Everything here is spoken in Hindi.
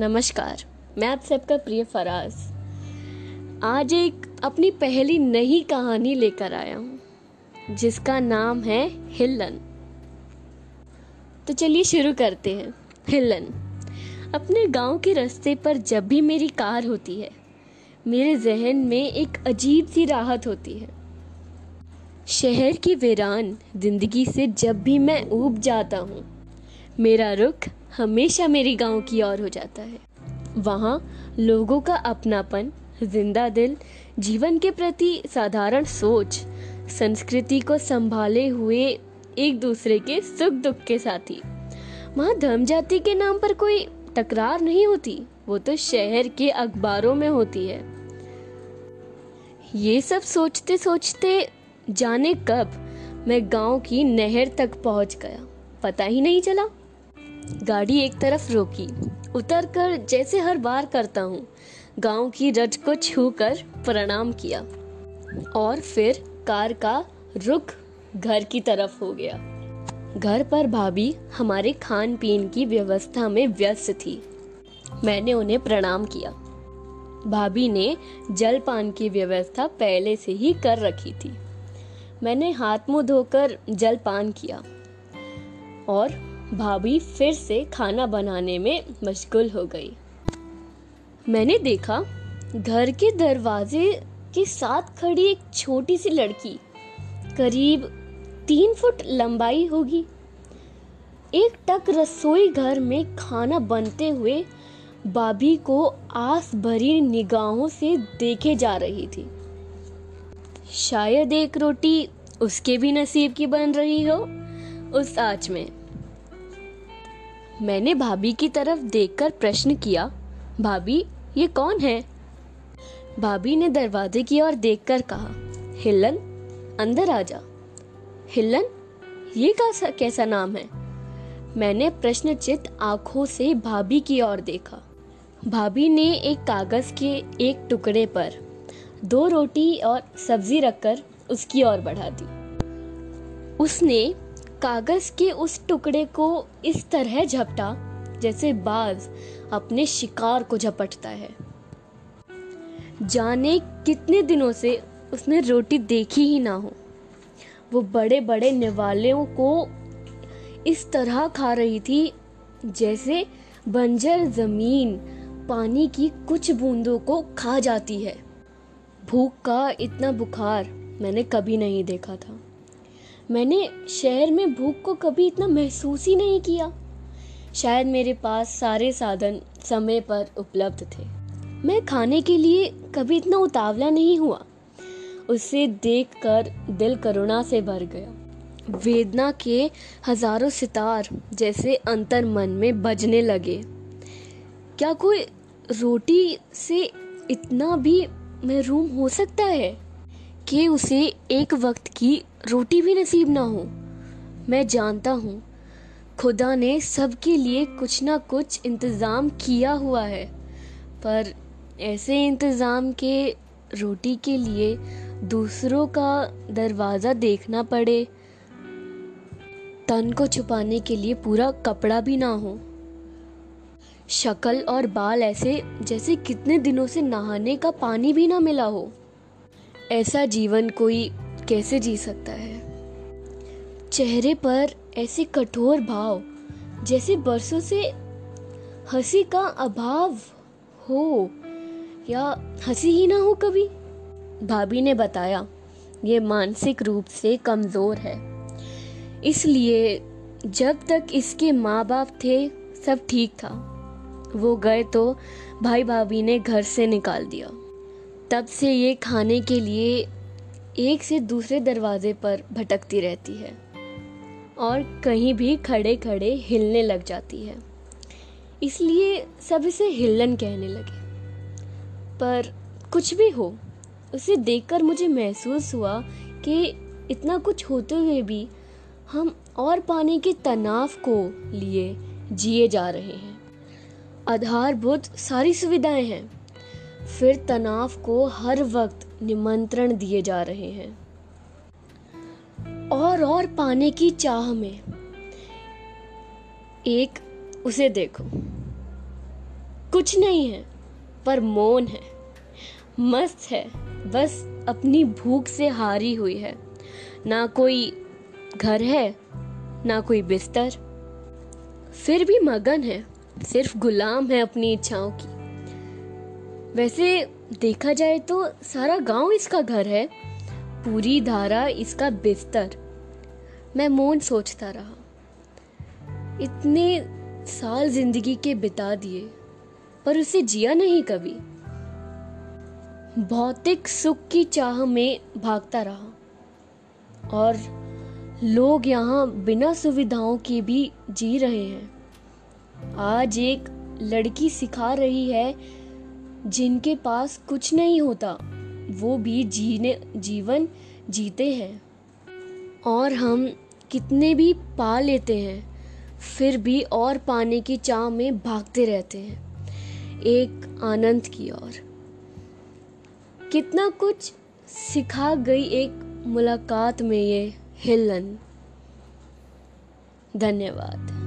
नमस्कार, मैं आप सबका प्रिय फराज। आज एक अपनी पहली नई कहानी लेकर आया हूँ, जिसका नाम है हिलन तो चलिए शुरू करते हैं। हिलन अपने गाँव के रास्ते पर जब भी मेरी कार होती है, मेरे जहन में एक अजीब सी राहत होती है। शहर की वीरान ज़िंदगी से जब भी मैं ऊब जाता हूँ, मेरा रुख हमेशा मेरी गाँव की ओर हो जाता है। वहाँ लोगों का अपनापन, ज़िंदा दिल, जीवन के प्रति साधारण सोच, संस्कृति को संभाले हुए एक दूसरे के सुख दुख के साथी। वहाँ धर्म जाति के नाम पर कोई तकरार नहीं होती, वो तो शहर के अखबारों में होती है। ये सब सोचते सोचते जाने कब मैं गाँव की नहर तक पहुँच गया। पता ही नहीं चला। गाड़ी एक तरफ़ रोकी। उतर कर जैसे हर बार करता हूँ, गाँव की रज को छूकर प्रणाम किया। और फिर कार का रुख घर की तरफ़ हो गया। घर पर भाभी हमारे खान पीन की व्यवस्था में व्यस्त थी। मैंने उन्हें प्रणाम किया। भाभी ने जलपान की व्यवस्था पहले से ही कर रखी थी। मैंने हाथ मुँह धोकर जलपान किया। और भाभी फिर से खाना बनाने में मशगूल हो गई। मैंने देखा, घर के दरवाजे के साथ खड़ी एक छोटी सी लड़की, करीब तीन फुट लंबाई होगी। एक टक रसोई घर में खाना बनते हुए भाभी को आस भरी निगाहों से देखे जा रही थी। शायद एक रोटी उसके भी नसीब की बन रही हो, उस आँच में। मैंने भाभी की तरफ़ देखकर प्रश्न किया, भाभी, ये कौन है? भाभी ने दरवाजे की ओर देखकर कहा हिलन अंदर आ जा। हिलन ये कैसा कैसा नाम है? मैंने प्रश्नचित आँखों से भाभी की ओर देखा। भाभी ने एक कागज़ के एक टुकड़े पर दो रोटी और सब्ज़ी रखकर उसकी ओर बढ़ा दी। उसने कागज़ के उस टुकड़े को इस तरह झपटा, जैसे बाज अपने शिकार को झपटता है। जाने कितने दिनों से उसने रोटी देखी ही ना हो। वो बड़े बड़े निवालों को इस तरह खा रही थी, जैसे बंजर ज़मीन पानी की कुछ बूंदों को खा जाती है। भूख का इतना बुखार मैंने कभी नहीं देखा था। मैंने शहर में भूख को कभी इतना महसूस ही नहीं किया। शायद मेरे पास सारे साधन समय पर उपलब्ध थे। मैं खाने के लिए कभी इतना उतावला नहीं हुआ। उसे देखकर दिल करुणा से भर गया। वेदना के हज़ारों सितार जैसे अंतर मन में बजने लगे। क्या कोई रोटी से इतना भी महरूम हो सकता है? कि उसे एक वक्त की रोटी भी नसीब ना हो। मैं जानता हूँ, खुदा ने सबके लिए कुछ ना कुछ इंतज़ाम किया हुआ है, पर ऐसे इंतज़ाम के रोटी के लिए दूसरों का दरवाज़ा देखना पड़े। तन को छुपाने के लिए पूरा कपड़ा भी ना हो। शक्ल और बाल ऐसे जैसे कितने दिनों से नहाने का पानी भी ना मिला हो। ऐसा जीवन कोई कैसे जी सकता है? चेहरे पर ऐसे कठोर भाव, जैसे बरसों से हँसी का अभाव हो, या हँसी ही ना हो कभी। भाभी ने बताया, ये मानसिक रूप से कमज़ोर है। इसलिए जब तक इसके माँ बाप थे, सब ठीक था। वो गए तो भाई भाभी ने घर से निकाल दिया। तब से ये खाने के लिए एक से दूसरे दरवाजे पर भटकती रहती है और कहीं भी खड़े खड़े हिलने लग जाती है। इसलिए सब इसे हिलन कहने लगे। पर कुछ भी हो, उसे देखकर मुझे महसूस हुआ कि इतना कुछ होते हुए भी हम और पाने के तनाव को लिए जिए जा रहे हैं। आधारभूत सारी सुविधाएँ हैं। फिर तनाव को हर वक्त निमंत्रण दिए जा रहे हैं। और और पाने की चाह में। एक, उसे देखो। कुछ नहीं है, पर मौन है। मस्त है, बस अपनी भूख से हारी हुई है। ना कोई घर है, ना कोई बिस्तर। फिर भी मगन है, सिर्फ़ गुलाम है अपनी इच्छाओं की। वैसे देखा जाए तो सारा गाँव इसका घर है। पूरी धारा इसका बिस्तर। मैं मौन सोचता रहा। इतने साल ज़िंदगी के बिता दिए, पर उसे जिया नहीं कभी। भौतिक सुख की चाह में भागता रहा। और लोग यहाँ बिना सुविधाओं के भी जी रहे हैं। आज एक लड़की सिखा रही है जिनके पास कुछ नहीं होता, वो भी जीने, जीवन जीते हैं। और हम कितने भी पा लेते हैं, फिर भी और पाने की चाह में भागते रहते हैं। एक आनंद की ओर। कितना कुछ सिखा गई एक मुलाकात में ये हिलन। धन्यवाद।